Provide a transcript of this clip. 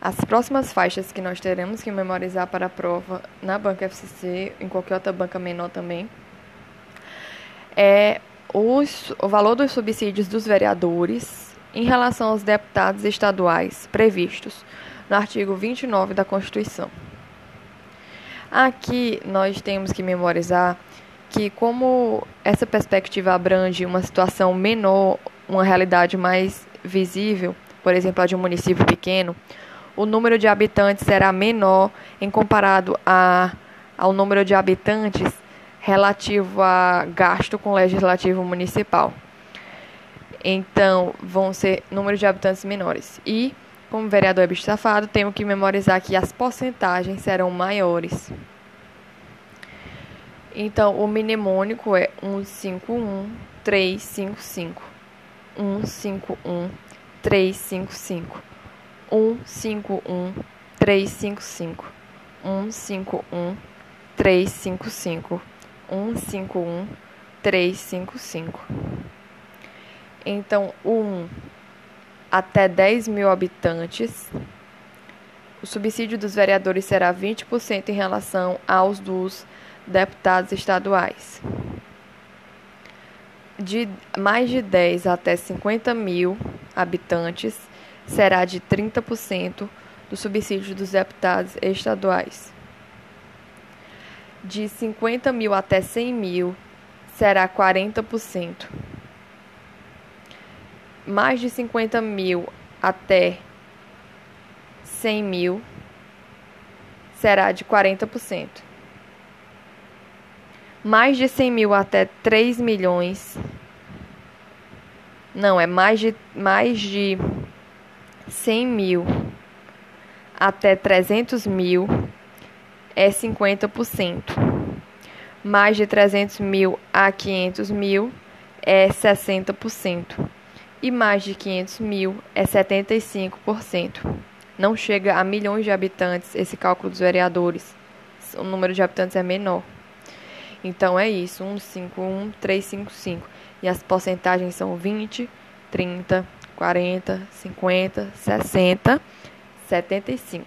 As próximas faixas que nós teremos que memorizar para a prova na banca FCC, em qualquer outra banca menor também, é os, o valor dos subsídios dos vereadores em relação aos deputados estaduais previstos no artigo 29 da Constituição. Aqui nós temos que memorizar que, como essa perspectiva abrange uma situação menor, uma realidade mais visível, por exemplo, a de um município pequeno, o número de habitantes será menor em comparado a, ao número de habitantes relativo a gasto com legislativo municipal. Então, vão ser número de habitantes menores. E, como vereador é bicho safado, tenho que memorizar que as porcentagens serão maiores. Então, o mnemônico é 151355. 151 355 151 355 151 355 151 355 Então, o 1 até 10 mil habitantes, o subsídio dos vereadores será 20% em relação aos dos deputados estaduais. De mais de 10 até 50 mil habitantes será de 30% do subsídio dos deputados estaduais. De 50 mil até 100 mil será 40%. Mais de 50 mil até 100 mil será de 40% mais de 100 mil até 3 milhões. Não, é mais de, mais de 100 mil até 300 mil é 50%. Mais de 300 mil a 500 mil é 60%. E mais de 500 mil é 75%. Não chega a milhões de habitantes esse cálculo dos vereadores. O número de habitantes é menor. Então é isso, 151, 355. E as porcentagens são 20, 30, 40, 50, 60, 75.